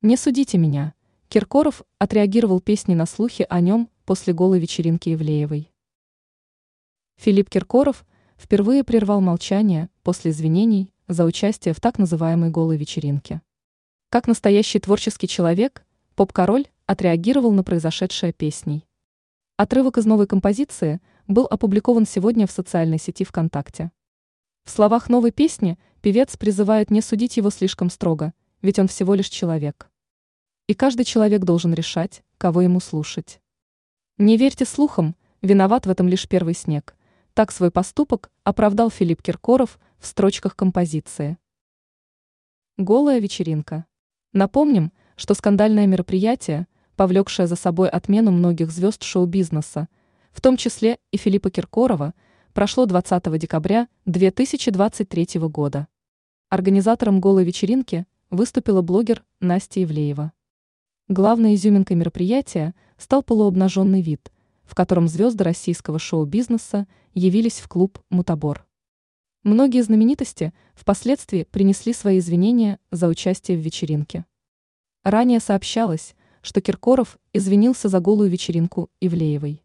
Не судите меня. Киркоров отреагировал песней на слухи о нем после голой вечеринки Ивлеевой. Филипп Киркоров впервые прервал молчание после извинений за участие в так называемой голой вечеринке. Как настоящий творческий человек, поп-король отреагировал на произошедшее песней. Отрывок из новой композиции был опубликован сегодня в социальной сети ВКонтакте. В словах новой песни певец призывает не судить его слишком строго, ведь он всего лишь человек. И каждый человек должен решать, кого ему слушать. Не верьте слухам, виноват в этом лишь первый снег. Так свой поступок оправдал Филипп Киркоров в строчках композиции. Голая вечеринка. Напомним, что скандальное мероприятие, повлекшее за собой отмену многих звезд шоу-бизнеса, в том числе и Филиппа Киркорова, прошло 20 декабря 2023 года. Организатором голой вечеринки выступила блогер Настя Ивлеева. Главной изюминкой мероприятия стал полуобнаженный вид – в котором звезды российского шоу-бизнеса явились в клуб «Мутабор». Многие знаменитости впоследствии принесли свои извинения за участие в вечеринке. Ранее сообщалось, что Киркоров извинился за голую вечеринку Ивлеевой.